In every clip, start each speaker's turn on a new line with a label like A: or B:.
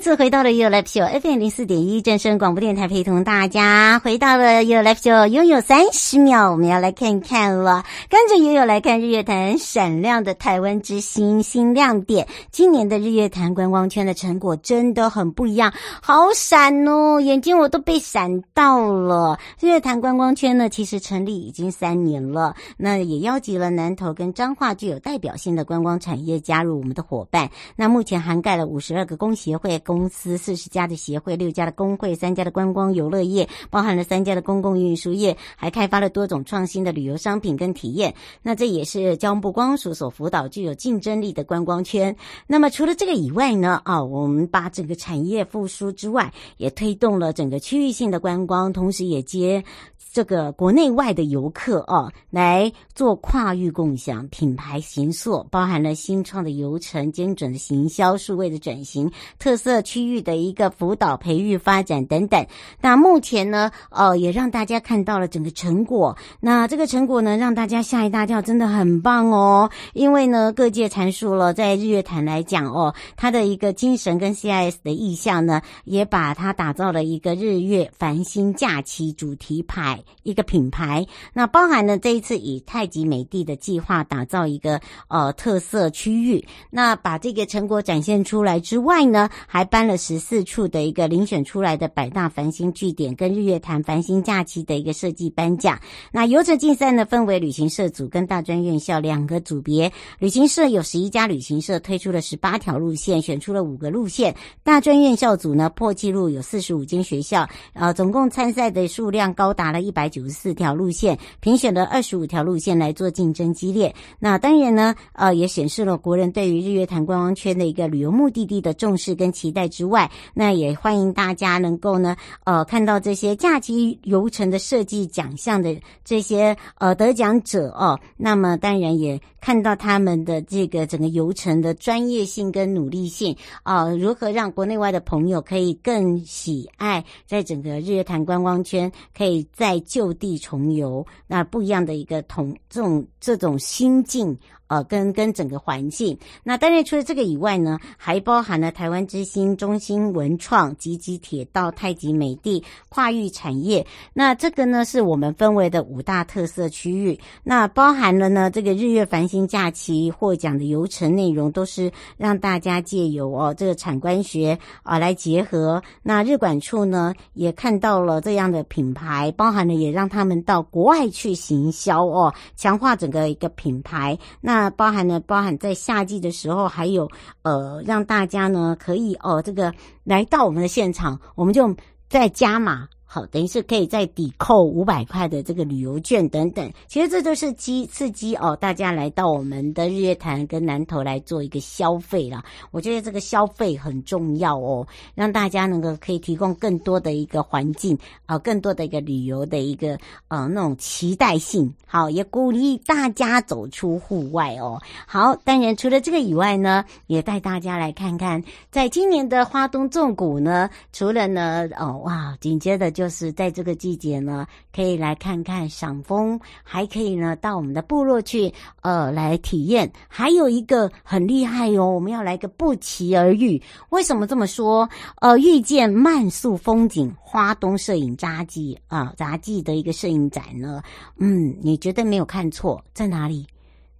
A: 次回到了 You Live Show FM 零四点一正声广播电台，陪同大家回到了 You Live Show，拥有三十秒，我们要来看看了。跟着悠悠来看日月潭闪亮的台湾之星新亮点。今年的日月潭观光圈的成果真的很不一样，好闪哦，眼睛我都被闪到了。日月潭观光圈呢，其实成立已经三年了，那也邀集了南投跟彰化具有代表性的观光产业加入我们的伙伴。那目前涵盖了五十二个工协会。公司四十家的协会，六家的工会，三家的观光游乐业，包含了三家的公共运输业，还开发了多种创新的旅游商品跟体验。那这也是交通部光署所辅导具有竞争力的观光圈。那么除了这个以外呢，啊，我们把整个产业复苏之外，也推动了整个区域性的观光，同时也接。这个国内外的游客哦，来做跨域共享、品牌形塑，包含了新创的游程、精准的行销、数位的转型、特色区域的一个辅导、培育、发展等等。那目前呢，呃，也让大家看到了整个成果。那这个成果呢，让大家吓一大跳，真的很棒哦。因为呢，各界阐述了在日月潭来讲哦，它的一个精神跟 CIS 的意象呢，也把它打造了一个日月繁星假期主题牌。一个品牌，那包含了这一次以太极美地的计划打造一个呃特色区域，那把这个成果展现出来之外呢，还颁了十四处的一个遴选出来的百大繁星据点跟日月潭繁星假期的一个设计颁奖。那游程竞赛呢，分为旅行社组跟大专院校两个组别，旅行社有十一家旅行社推出了十八条路线，选出了五个路线。大专院校组呢，破纪录有四十五间学校，呃，总共参赛的数量高达了一。一百九十四条路线，评选了二十五条路线来做竞争激烈。那当然呢，呃，也显示了国人对于日月潭观光圈的一个旅游目的地的重视跟期待之外，那也欢迎大家能够呢，呃，看到这些假期游程的设计奖项的这些呃得奖者哦。那么当然也看到他们的这个整个游程的专业性跟努力性啊，如何让国内外的朋友可以更喜爱在整个日月潭观光圈可以再就地重游，那不一样的一个同这种这种心境。呃，跟跟整个环境，那当然除了这个以外呢，还包含了台湾之星、中兴文创、集集铁道、太极美地跨域产业。那这个呢，是我们分为的五大特色区域。那包含了呢，这个日月繁星假期获奖的游程内容，都是让大家借由哦这个产官学啊来结合。那日管处呢，也看到了这样的品牌，包含了也让他们到国外去行销哦，强化整个一个品牌。那那包含呢，包含在夏季的时候，还有呃，让大家呢可以哦，这个来到我们的现场，我们就再加码。好，等于是可以再抵扣五百块的这个旅游券等等，其实这都是激刺激哦，大家来到我们的日月潭跟南投来做一个消费啦。我觉得这个消费很重要哦，让大家能够可以提供更多的一个环境啊、呃，更多的一个旅游的一个呃那种期待性。好，也鼓励大家走出户外哦。好，当然除了这个以外呢，也带大家来看看，在今年的花东纵谷呢，除了呢哦哇，紧接着就。就是在这个季节呢，可以来看看赏枫，还可以呢到我们的部落去，呃，来体验。还有一个很厉害哟、哦，我们要来个不期而遇。为什么这么说？呃，遇见慢速风景，花东摄影杂技啊，杂技的一个摄影展呢。嗯，你绝对没有看错，在哪里？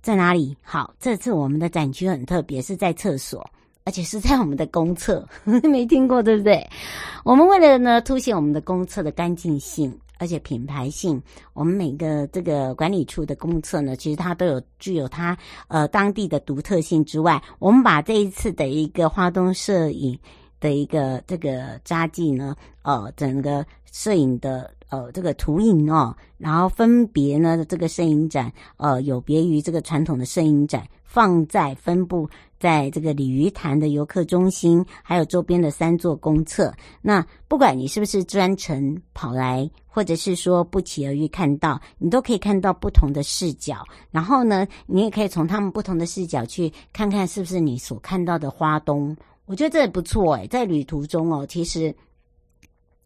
A: 在哪里？好，这次我们的展区很特别，是在厕所。而且是在我们的公厕，没听过对不对？我们为了呢凸显我们的公厕的干净性，而且品牌性，我们每个这个管理处的公厕呢，其实它都有具有它呃当地的独特性之外，我们把这一次的一个花东摄影的一个这个札记呢，呃，整个摄影的呃这个图影哦，然后分别呢这个摄影展呃有别于这个传统的摄影展，放在分布。在这个鲤鱼潭的游客中心，还有周边的三座公厕，那不管你是不是专程跑来，或者是说不期而遇看到，你都可以看到不同的视角。然后呢，你也可以从他们不同的视角去看看是不是你所看到的花东。我觉得这也不错诶，在旅途中哦，其实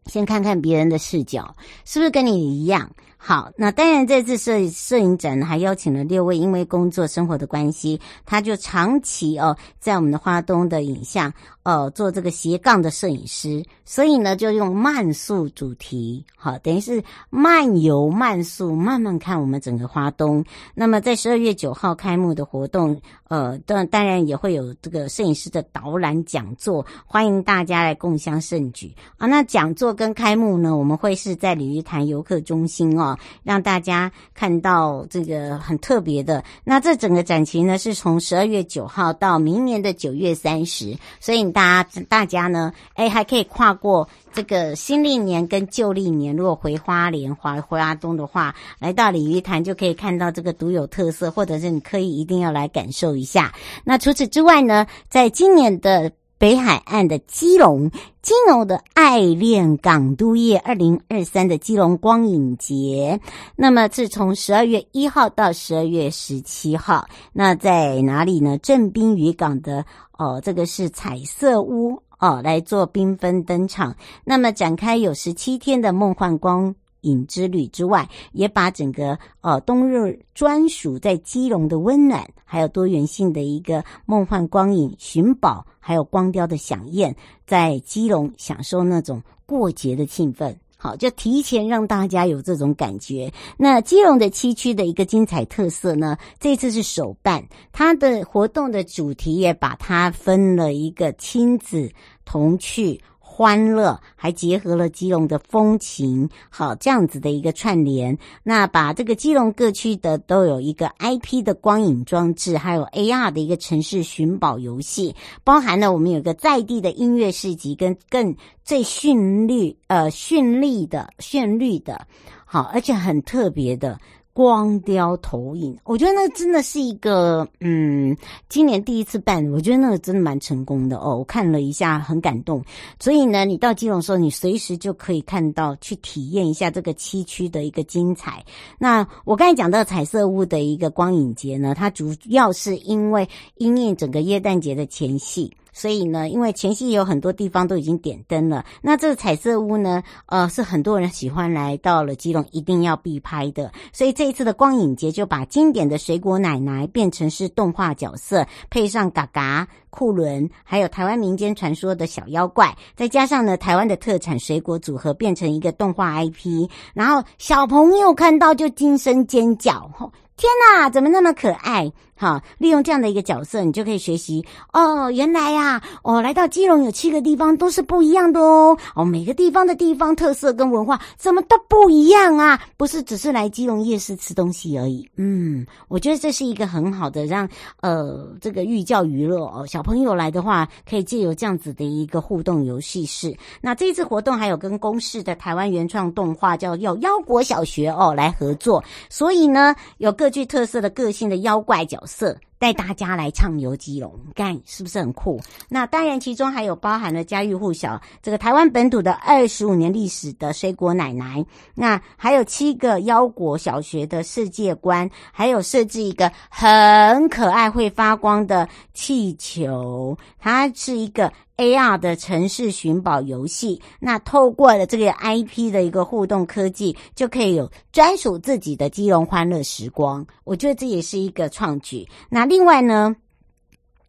A: 先看看别人的视角，是不是跟你一样？好，那当然，这次摄摄影展还邀请了六位，因为工作生活的关系，他就长期哦在我们的花东的影像哦做这个斜杠的摄影师，所以呢就用慢速主题，好，等于是慢游慢速，慢慢看我们整个花东。那么在十二月九号开幕的活动，呃，当当然也会有这个摄影师的导览讲座，欢迎大家来共襄盛举啊。那讲座跟开幕呢，我们会是在鲤鱼潭游客中心哦。让大家看到这个很特别的。那这整个展期呢，是从十二月九号到明年的九月三十，所以大家大家呢，哎，还可以跨过这个新历年跟旧历年。如果回花莲、回阿东的话，来到鲤鱼潭就可以看到这个独有特色，或者是你可以一定要来感受一下。那除此之外呢，在今年的。北海岸的基隆，基隆的爱恋港都夜二零二三的基隆光影节，那么是从十二月一号到十二月十七号，那在哪里呢？正滨渔港的哦，这个是彩色屋哦，来做缤纷登场，那么展开有十七天的梦幻光。影之旅之外，也把整个呃冬日专属在基隆的温暖，还有多元性的一个梦幻光影寻宝，还有光雕的饗宴，在基隆享受那种过节的气氛。好，就提前让大家有这种感觉。那基隆的七区的一个精彩特色呢，这次是首办，它的活动的主题也把它分了一个亲子童趣。欢乐，还结合了基隆的风情，好，这样子的一个串联。那把这个基隆各区的都有一个 IP 的光影装置，还有 AR 的一个城市寻宝游戏，包含了我们有个在地的音乐市集，跟更最绚丽呃绚丽的绚丽的，好，而且很特别的。光雕投影，我觉得那真的是一个，嗯，今年第一次办，我觉得那个真的蛮成功的哦。我看了一下，很感动。所以呢，你到基隆的时候，你随时就可以看到，去体验一下这个七区的一个精彩。那我刚才讲到彩色屋的一个光影节呢，它主要是因为因应整个耶诞节的前戏。所以呢，因为前夕有很多地方都已经点灯了，那这个彩色屋呢，呃，是很多人喜欢来到了基隆一定要必拍的。所以这一次的光影节就把经典的水果奶奶变成是动画角色，配上嘎嘎、库伦，还有台湾民间传说的小妖怪，再加上呢台湾的特产水果组合，变成一个动画 IP，然后小朋友看到就惊声尖叫。天哪，怎么那么可爱？好，利用这样的一个角色，你就可以学习哦。原来呀，哦，来到基隆有七个地方都是不一样的哦。哦，每个地方的地方特色跟文化怎么都不一样啊？不是只是来基隆夜市吃东西而已。嗯，我觉得这是一个很好的让呃这个寓教于乐哦。小朋友来的话，可以借由这样子的一个互动游戏室。那这次活动还有跟公视的台湾原创动画叫《要妖国小学》哦来合作，所以呢有。各具特色的个性的妖怪角色，带大家来畅游基隆，干是不是很酷？那当然，其中还有包含了家喻户晓这个台湾本土的二十五年历史的水果奶奶，那还有七个腰果小学的世界观，还有设置一个很可爱会发光的气球，它是一个。AR 的城市寻宝游戏，那透过了这个 IP 的一个互动科技，就可以有专属自己的基隆欢乐时光。我觉得这也是一个创举。那另外呢，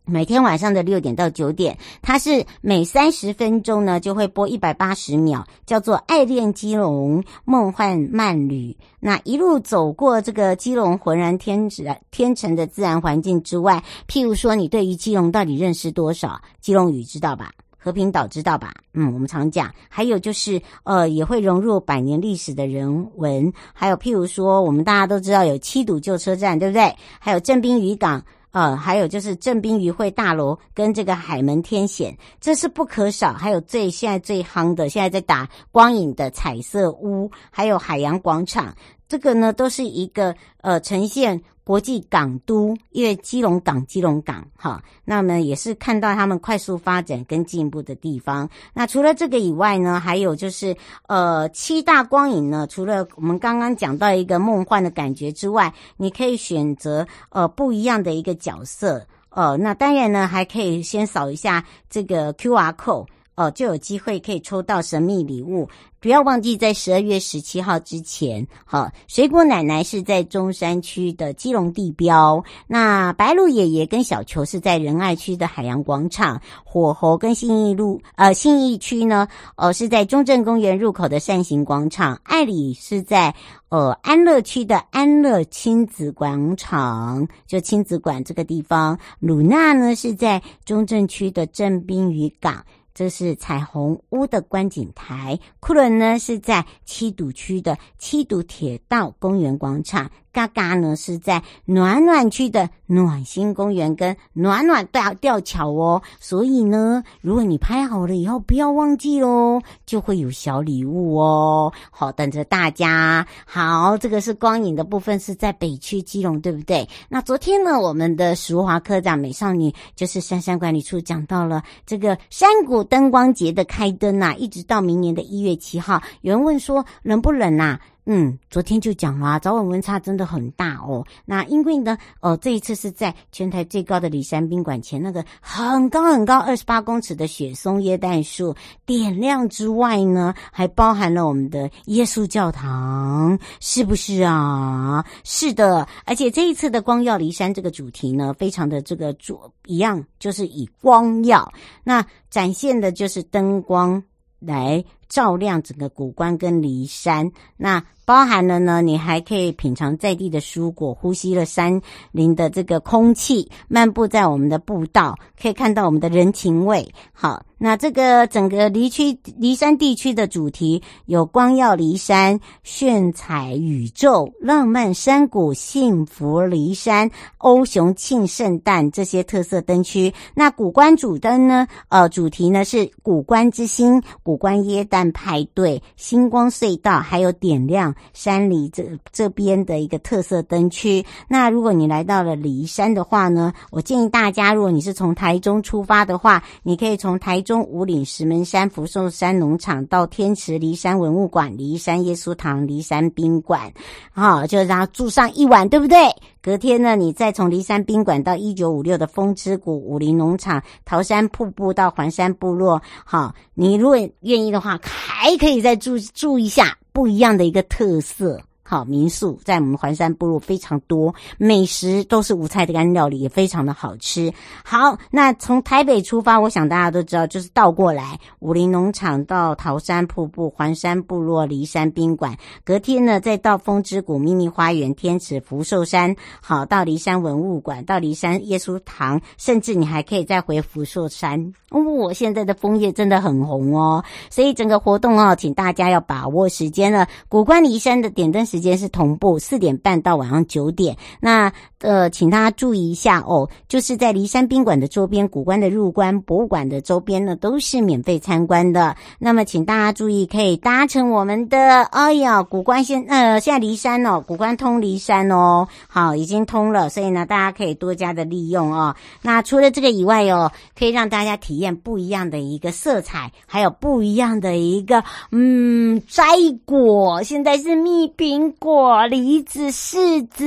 A: 每天晚上的六点到九点，它是每三十分钟呢就会播一百八十秒，叫做《爱恋基隆梦幻慢旅》。那一路走过这个基隆浑然天成天成的自然环境之外，譬如说，你对于基隆到底认识多少？基隆屿知道吧？和平岛知道吧？嗯，我们常讲。还有就是，呃，也会融入百年历史的人文。还有譬如说，我们大家都知道有七堵旧车站，对不对？还有正滨渔港。呃，还有就是正滨渔会大楼跟这个海门天险，这是不可少。还有最现在最夯的，现在在打光影的彩色屋，还有海洋广场，这个呢都是一个呃呈现。国际港都，因为基隆港，基隆港，哈，那么也是看到他们快速发展跟进步的地方。那除了这个以外呢，还有就是，呃，七大光影呢，除了我们刚刚讲到一个梦幻的感觉之外，你可以选择呃不一样的一个角色，呃，那当然呢，还可以先扫一下这个 QR code。哦，就有机会可以抽到神秘礼物。不要忘记在十二月十七号之前，好，水果奶奶是在中山区的基隆地标，那白鹿爷爷跟小球是在仁爱区的海洋广场，火猴跟信义路，呃，信义区呢，呃，是在中正公园入口的扇形广场，爱里是在呃安乐区的安乐亲子广场，就亲子馆这个地方，鲁娜呢是在中正区的正滨渔港。这是彩虹屋的观景台，库伦呢是在七堵区的七堵铁道公园广场。嘎嘎呢是在暖暖区的暖心公园跟暖暖吊吊桥哦，所以呢，如果你拍好了以后，不要忘记哦，就会有小礼物哦。好，等着大家。好，这个是光影的部分，是在北区基隆，对不对？那昨天呢，我们的淑华科长美少女就是珊珊管理处讲到了这个山谷灯光节的开灯呐、啊，一直到明年的一月七号。有人问说冷不冷呐、啊？嗯，昨天就讲了，早晚温差真的很大哦。那因为呢，呃，这一次是在全台最高的梨山宾馆前那个很高很高二十八公尺的雪松耶诞树点亮之外呢，还包含了我们的耶稣教堂，是不是啊？是的，而且这一次的光耀梨山这个主题呢，非常的这个主一样，就是以光耀，那展现的就是灯光来照亮整个古关跟骊山，那。包含了呢，你还可以品尝在地的蔬果，呼吸了山林的这个空气，漫步在我们的步道，可以看到我们的人情味。好，那这个整个离区骊山地区的主题有光耀骊山、炫彩宇宙、浪漫山谷、幸福骊山、欧雄庆圣诞这些特色灯区。那古关主灯呢？呃，主题呢是古关之星、古关耶诞派对、星光隧道，还有点亮。山里这这边的一个特色灯区。那如果你来到了梨山的话呢，我建议大家，如果你是从台中出发的话，你可以从台中五岭石门山福寿山农场到天池梨山文物馆、梨山耶稣堂、梨山宾馆，好，就让他住上一晚，对不对？隔天呢，你再从骊山宾馆到一九五六的风之谷、武林农场、桃山瀑布到环山部落，好，你如果愿意的话，还可以再住住一下。不一样的一个特色。好，民宿在我们环山部落非常多，美食都是无菜的干料理，也非常的好吃。好，那从台北出发，我想大家都知道，就是倒过来，武林农场到桃山瀑布、环山部落、梨山宾馆，隔天呢再到风之谷秘密花园、天池福寿山，好，到梨山文物馆，到梨山耶稣堂，甚至你还可以再回福寿山。哦，我现在的枫叶真的很红哦，所以整个活动哦，请大家要把握时间了。古关梨山的点灯。时间是同步四点半到晚上九点。那呃，请大家注意一下哦，就是在骊山宾馆的周边、古关的入关、博物馆的周边呢，都是免费参观的。那么，请大家注意，可以搭乘我们的，哎呀，古关现呃，现在骊山哦，古关通骊山哦，好，已经通了，所以呢，大家可以多加的利用哦。那除了这个以外哦，可以让大家体验不一样的一个色彩，还有不一样的一个嗯摘果。现在是蜜苹。苹果、梨子、柿子，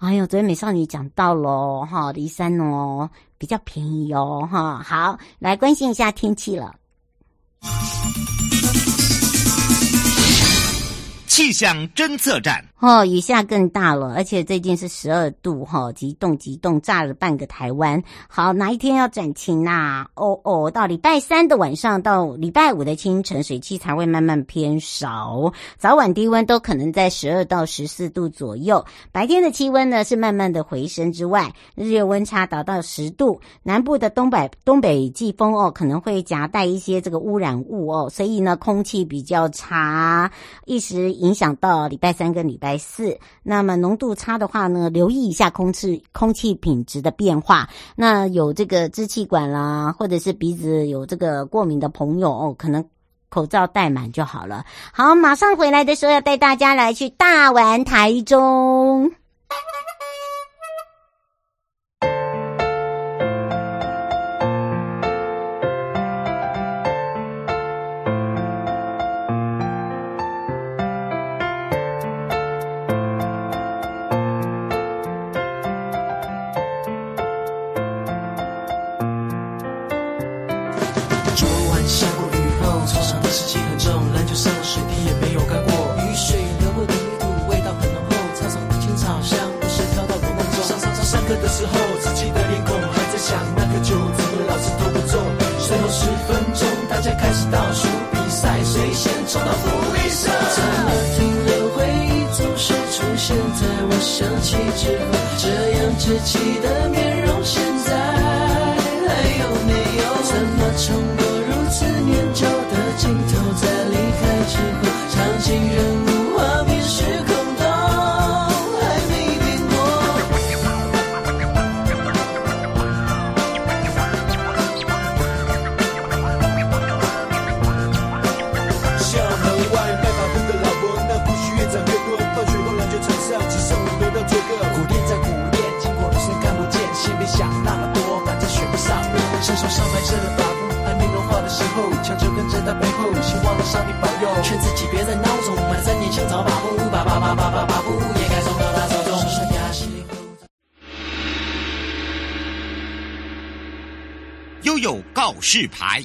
A: 哎呦，昨天美少女讲到喽，哈，梨山哦比较便宜哦，哈，好，来关心一下天气了。
B: 气象侦测站。
A: 哦，雨下更大了，而且最近是十二度，哈、哦，急冻急冻，炸了半个台湾。好，哪一天要转晴呐、哦哦，到礼拜三的晚上到礼拜五的清晨，水汽才会慢慢偏少，早晚低温都可能在十二到十四度左右。白天的气温呢是慢慢的回升之外，日夜温差达到十度。南部的东北东北季风哦，可能会夹带一些这个污染物哦，所以呢空气比较差，一时影响到礼拜三跟礼拜。来四。那么浓度差的话呢，留意一下空气空气品质的变化。那有这个支气管啦，或者是鼻子有这个过敏的朋友哦，可能口罩戴满就好了。好，马上回来的时候要带大家来去大玩台中。
C: 水滴也没有干过。雨水流过的泥土味道很浓厚操场的青草香不时飘到我梦中。上上上上课的时候稚气的脸孔还在想那个球怎么老是投不中最后十分钟大家开始倒数比赛谁先冲到福利社？怎么停留回忆总是出现在我想起之后这样稚气的面容现在还有没有？怎么重让情人
B: 悠悠告示牌。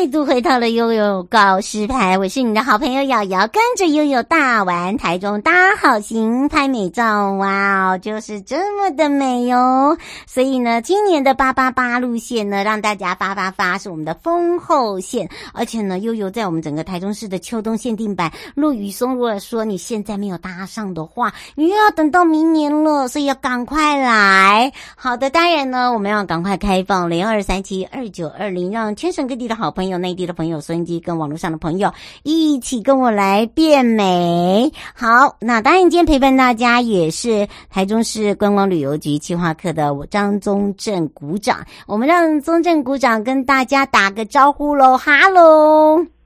A: 再度回到了悠悠告示牌，我是你的好朋友瑶瑶，跟着悠悠大玩台中，大好行拍美照，哇哦，就是这么的美哟、哦。所以呢，今年的八八八路线呢，让大家发发发是我们的丰后线，而且呢，悠悠在我们整个台中市的秋冬限定版落羽松，如果说你现在没有搭上的话，你又要等到明年了，所以要赶快来。好的，当然呢，我们要赶快开放零二三七二九二零，让全省各地的好朋友。有内地的朋友、收音机跟网络上的朋友一起跟我来变美。好，那当然今天陪伴大家也是台中市观光旅游局企划课的我张宗正鼓掌。我们让宗正鼓掌跟大家打个招呼喽，哈喽。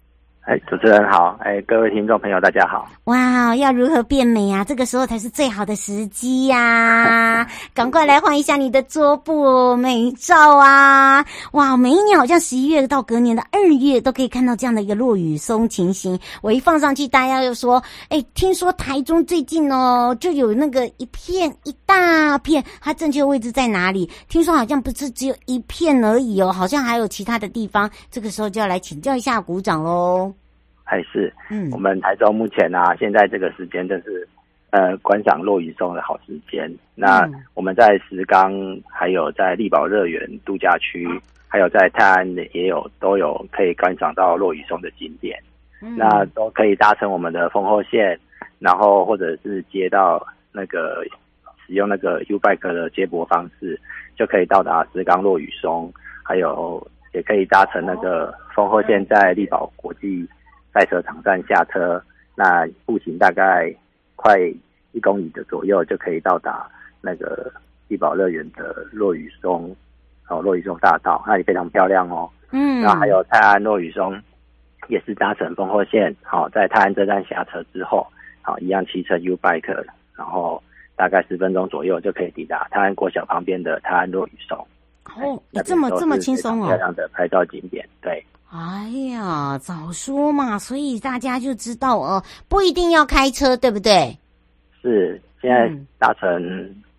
D: 哎，主持人好！哎，各位听众朋友，大家好！
A: 哇，要如何变美啊？这个时候才是最好的时机呀、啊！赶快来换一下你的桌布美照啊！哇，每一年好像十一月到隔年的二月都可以看到这样的一个落雨松情形。我一放上去，大家又说：“哎，听说台中最近哦，就有那个一片一大片，它正确位置在哪里？听说好像不是只有一片而已哦，好像还有其他的地方。这个时候就要来请教一下鼓掌喽。”
D: 还是，嗯，我们台中目前呢、啊，现在这个时间就是，呃，观赏落羽松的好时间。那我们在石冈，还有在力宝乐园度假区，还有在泰安也有都有可以观赏到落羽松的景点。嗯、那都可以搭乘我们的丰后线，然后或者是接到那个使用那个 U Bike 的接驳方式，就可以到达石冈落羽松，还有也可以搭乘那个丰后线在力宝国际。赛车场站下车，那步行大概快一公里的左右就可以到达那个地宝乐园的落雨松哦，落雨松大道那里非常漂亮哦。嗯，然后还有泰安落雨松，也是搭乘丰后线，好，在泰安车站下车之后，好，一样骑车 U bike，然后大概十分钟左右就可以抵达泰安国小旁边的泰安落雨松。
A: 哦，你这么这么轻松哦，
D: 漂亮的拍照景点，对。
A: 哎呀，早说嘛！所以大家就知道哦，不一定要开车，对不对？
D: 是，现在搭乘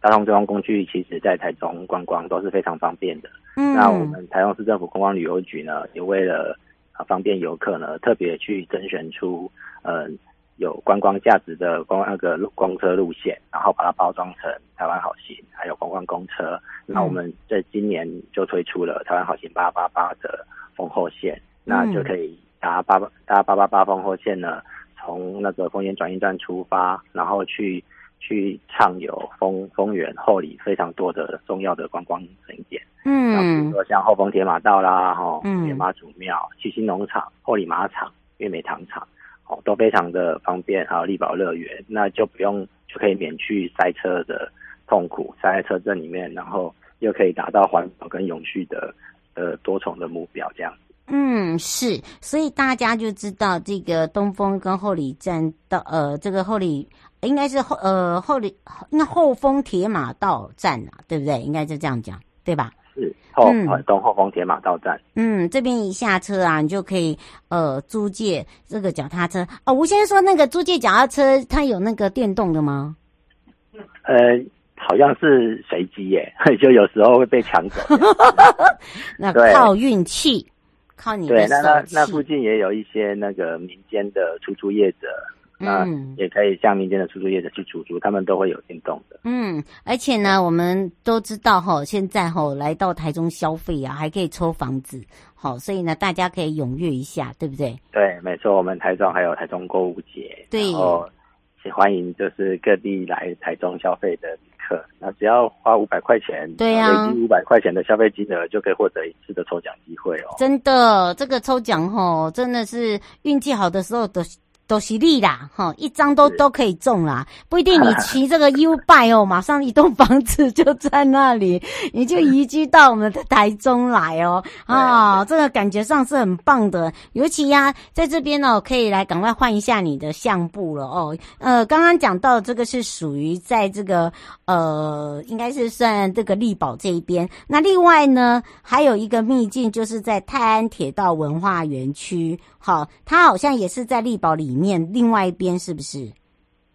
D: 交通交通工具，其实在台中观光都是非常方便的。嗯，那我们台中市政府观光旅游局呢，也为了啊方便游客呢，特别去甄选出嗯、呃、有观光价值的光那个公车路线，然后把它包装成台湾好行，还有观光公车。那我们在今年就推出了台湾好行八八八的。丰后线，那就可以搭八八搭八八八丰后线呢，从那个丰原转运站出发，然后去去畅游丰丰原后里非常多的重要的观光景点，嗯，比如说像后丰铁马道啦，哈，嗯，野妈祖庙、七星农场、后里马场、月美糖厂，哦，都非常的方便。还有丽宝乐园，那就不用就可以免去塞车的痛苦，塞在车阵里面，然后又可以达到环保跟永续的呃多重的目标，这样。
A: 嗯，是，所以大家就知道这个东风跟后里站到呃，这个后里应该是后呃后里那后丰铁马道站啊，对不对？应该是这样讲，对吧？
D: 是后东后丰铁马道站。
A: 嗯，这边一下车啊，你就可以呃租借这个脚踏车哦。吴先生说那个租借脚踏车，它有那个电动的吗？
D: 呃，好像是随机耶，就有时候会被抢走。
A: 那靠运气。靠你
D: 对，那那那附近也有一些那个民间的出租业者，
A: 嗯，
D: 也可以向民间的出租业者去出租，他们都会有电动的。
A: 嗯，而且呢，我们都知道哈，现在哈来到台中消费啊，还可以抽房子，好，所以呢，大家可以踊跃一下，对不对？
D: 对，没错，我们台中还有台中购物节，
A: 对，
D: 然后也欢迎就是各地来台中消费的。那只要花五百块钱，
A: 对呀、啊，
D: 五百块钱的消费金额就可以获得一次的抽奖机会哦。
A: 真的，这个抽奖吼，真的是运气好的时候都。都是利啦，哈，一张都都可以中啦，不一定你骑这个 U bike 哦，马上一栋房子就在那里，你就移居到我们的台中来哦，啊，这个感觉上是很棒的，尤其呀、啊，在这边哦，可以来赶快换一下你的相簿了哦，呃，刚刚讲到这个是属于在这个呃，应该是算这个丽宝这一边，那另外呢，还有一个秘境就是在泰安铁道文化园区，好，它好像也是在丽宝里面。面另外一边是不是？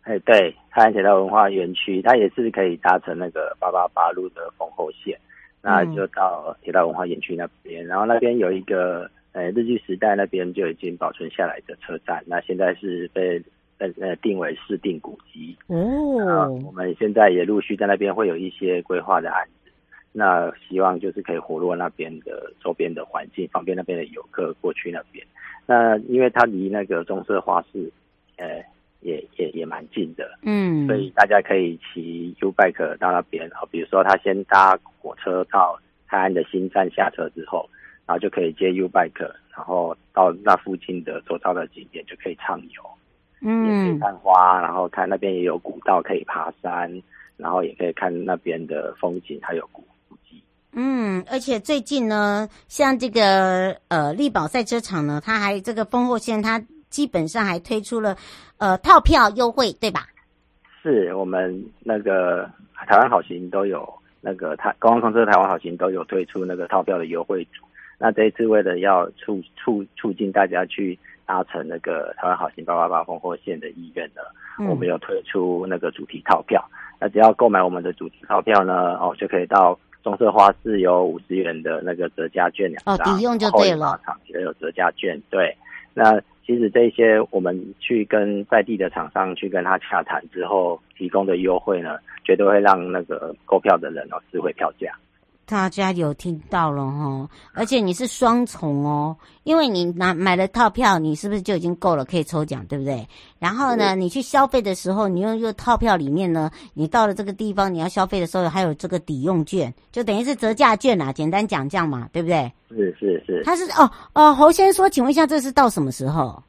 D: 哎，对，太安铁道文化园区，它也是可以搭乘那个八八八路的丰后线，那就到铁道文化园区那边，然后那边有一个呃日据时代那边就已经保存下来的车站，那现在是被呃呃定为市定古迹
A: 哦。
D: 我们现在也陆续在那边会有一些规划的案子，那希望就是可以活络那边的周边的环境，方便那边的游客过去那边。那因为它离那个棕色花市，呃，也也也蛮近的，
A: 嗯，
D: 所以大家可以骑 U bike 到那边，好，比如说他先搭火车到泰安的新站下车之后，然后就可以接 U bike，然后到那附近的周遭的景点就可以畅游，
A: 嗯，也可以
D: 看花，然后看那边也有古道可以爬山，然后也可以看那边的风景，还有古。
A: 嗯，而且最近呢，像这个呃力宝赛车场呢，它还这个丰后线，它基本上还推出了呃套票优惠，对吧？
D: 是我们那个台湾好行都有那个台观光公司台湾好行都有推出那个套票的优惠组。那这一次为了要促促促进大家去搭乘那个台湾好行八八八丰后线的意愿呢，嗯、我们有推出那个主题套票。那只要购买我们的主题套票呢，哦就可以到。中社花是有五十元的那个折价券两张，
A: 哦，抵用就对了。
D: 厂也有折价券，对。那其实这些我们去跟在地的厂商去跟他洽谈之后提供的优惠呢，绝对会让那个购票的人哦撕回票价。
A: 大家有听到了哈，而且你是双重哦，因为你拿买了套票，你是不是就已经够了，可以抽奖，对不对？然后呢，你去消费的时候，你用这个套票里面呢，你到了这个地方，你要消费的时候，还有这个抵用券，就等于是折价券啊，简单讲这样嘛，对不对？
D: 是是是，
A: 他是哦哦，侯先生说，请问一下，这是到什么时候？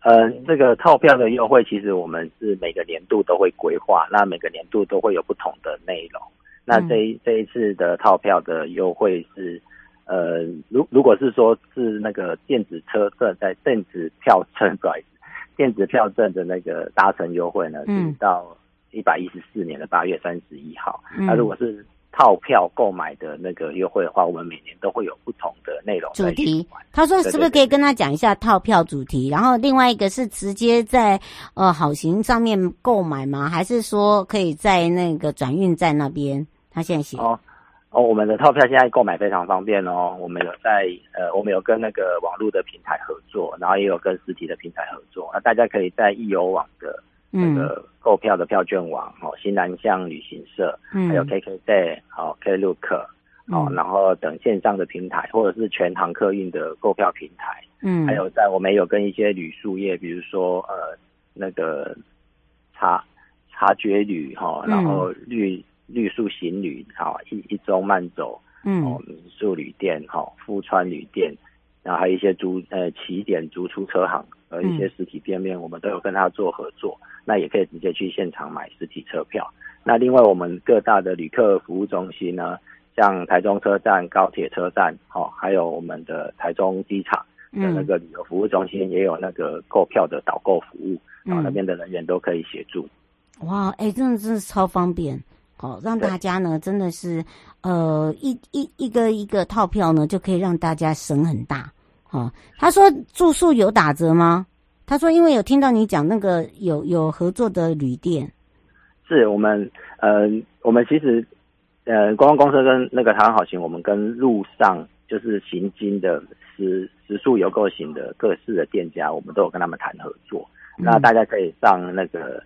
D: 呃，这个套票的优惠，其实我们是每个年度都会规划，那每个年度都会有不同的内容。那这一这一次的套票的优惠是，呃，如如果是说是那个电子车证在电子票证，不好意思，电子票证的那个搭乘优惠呢，是到一百一十四年的八月三十一号。嗯、那如果是套票购买的那个优惠的话，我们每年都会有不同的内容
A: 主题。他说是不是可以跟他讲一下套票主题？然后另外一个是直接在呃好行上面购买吗？还是说可以在那个转运站那边？他现在行
D: 哦哦，我们的套票现在购买非常方便哦。我们有在呃，我们有跟那个网络的平台合作，然后也有跟实体的平台合作。那大家可以在易游网的那个购票的票券网哦，新南向旅行社，嗯，还有 KKday 哦，Klook 哦，然后等线上的平台，或者是全航客运的购票平台，嗯，还有在我们有跟一些旅宿业，比如说呃那个察察觉旅哈，然后绿。绿树行旅，好一一周慢走，嗯，民宿旅店，好富川旅店，然后还有一些租呃起点租出车行和一些实体店面，我们都有跟他做合作。嗯、那也可以直接去现场买实体车票。那另外我们各大的旅客服务中心呢，像台中车站、高铁车站，哦，还有我们的台中机场的那个旅游服务中心，也有那个购票的导购服务，嗯、然后那边的人员都可以协助。
A: 哇，哎、欸，真的真的是超方便，好、哦、让大家呢真的是呃一一一个一个套票呢就可以让大家省很大。哦，他说住宿有打折吗？他说因为有听到你讲那个有有合作的旅店，
D: 是我们呃我们其实呃观光公司跟那个台湾好行，我们跟路上就是行经的食食宿游购型的各式的店家，我们都有跟他们谈合作，嗯、那大家可以上那个。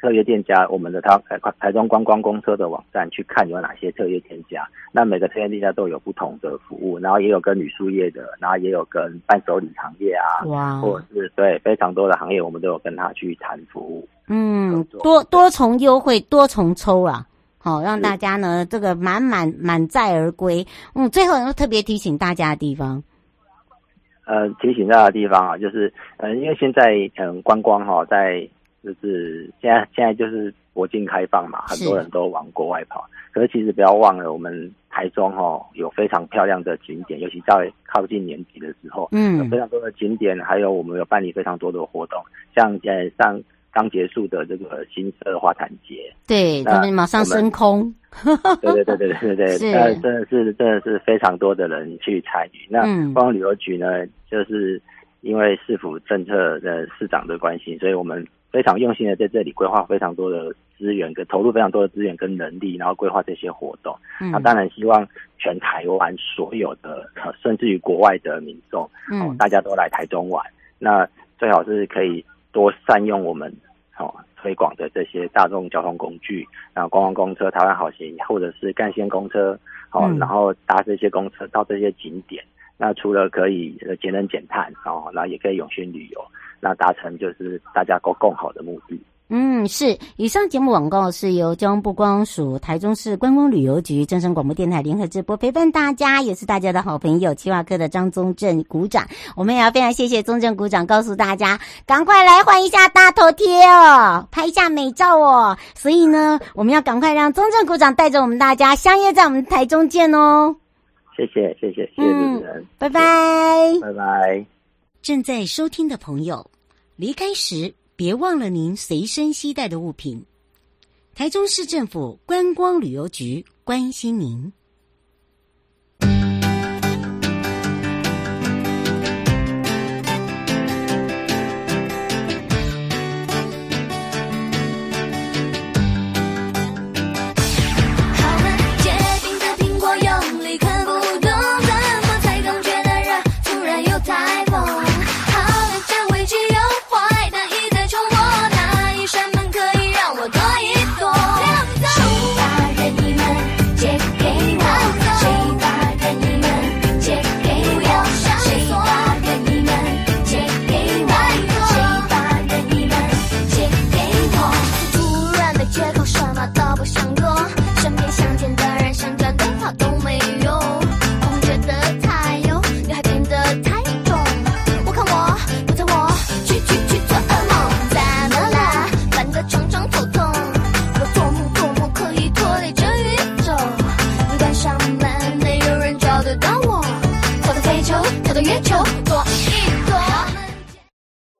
D: 特约店家，我们的他台台中观光公车的网站去看有哪些特约店家。那每个特约店家都有不同的服务，然后也有跟旅宿业的，然后也有跟伴手礼行业啊，哇，或者是对非常多的行业，我们都有跟他去谈服务。
A: 嗯，多多重优惠，多重抽啊，好让大家呢这个满满满载而归。嗯，最后要特别提醒大家的地方，
D: 呃，提醒大家的地方啊，就是呃，因为现在嗯观光哈在。就是现在，现在就是国境开放嘛，很多人都往国外跑。可是其实不要忘了，我们台中哦有非常漂亮的景点，尤其在靠近年底的时候，嗯，有非常多的景点，还有我们有办理非常多的活动，像呃上刚结束的这个新社花坛节，
A: 对，他们马上升空，
D: 对对对对对对对，呃是，真的是真的是非常多的人去参与。那观光旅游局呢，就是因为市府政策的市长的关系，所以我们。非常用心的在这里规划非常多的资源，跟投入非常多的资源跟能力，然后规划这些活动。嗯、那当然希望全台湾所有的，甚至于国外的民众，嗯，大家都来台中玩。那最好是可以多善用我们哦推广的这些大众交通工具，然后观光公车、台湾好行，或者是干线公车，哦，嗯、然后搭这些公车到这些景点。那除了可以节能减碳，哦，那也可以永续旅游。那达成就是大家共共好的目的。
A: 嗯，是。以上节目广告是由交通部观光署、台中市观光旅游局、正声广播电台联合直播，陪伴大家也是大家的好朋友，企划科的张宗正鼓掌。我们也要非常谢谢宗正鼓掌，告诉大家赶快来换一下大头贴哦，拍一下美照哦。所以呢，我们要赶快让宗正鼓掌带着我们大家相约在我们台中见哦。
D: 谢谢，谢谢，谢谢主持人，
A: 拜拜，
D: 拜拜。
A: 正在收听的朋友，离开时别忘了您随身携带的物品。台中市政府观光旅游局关心您。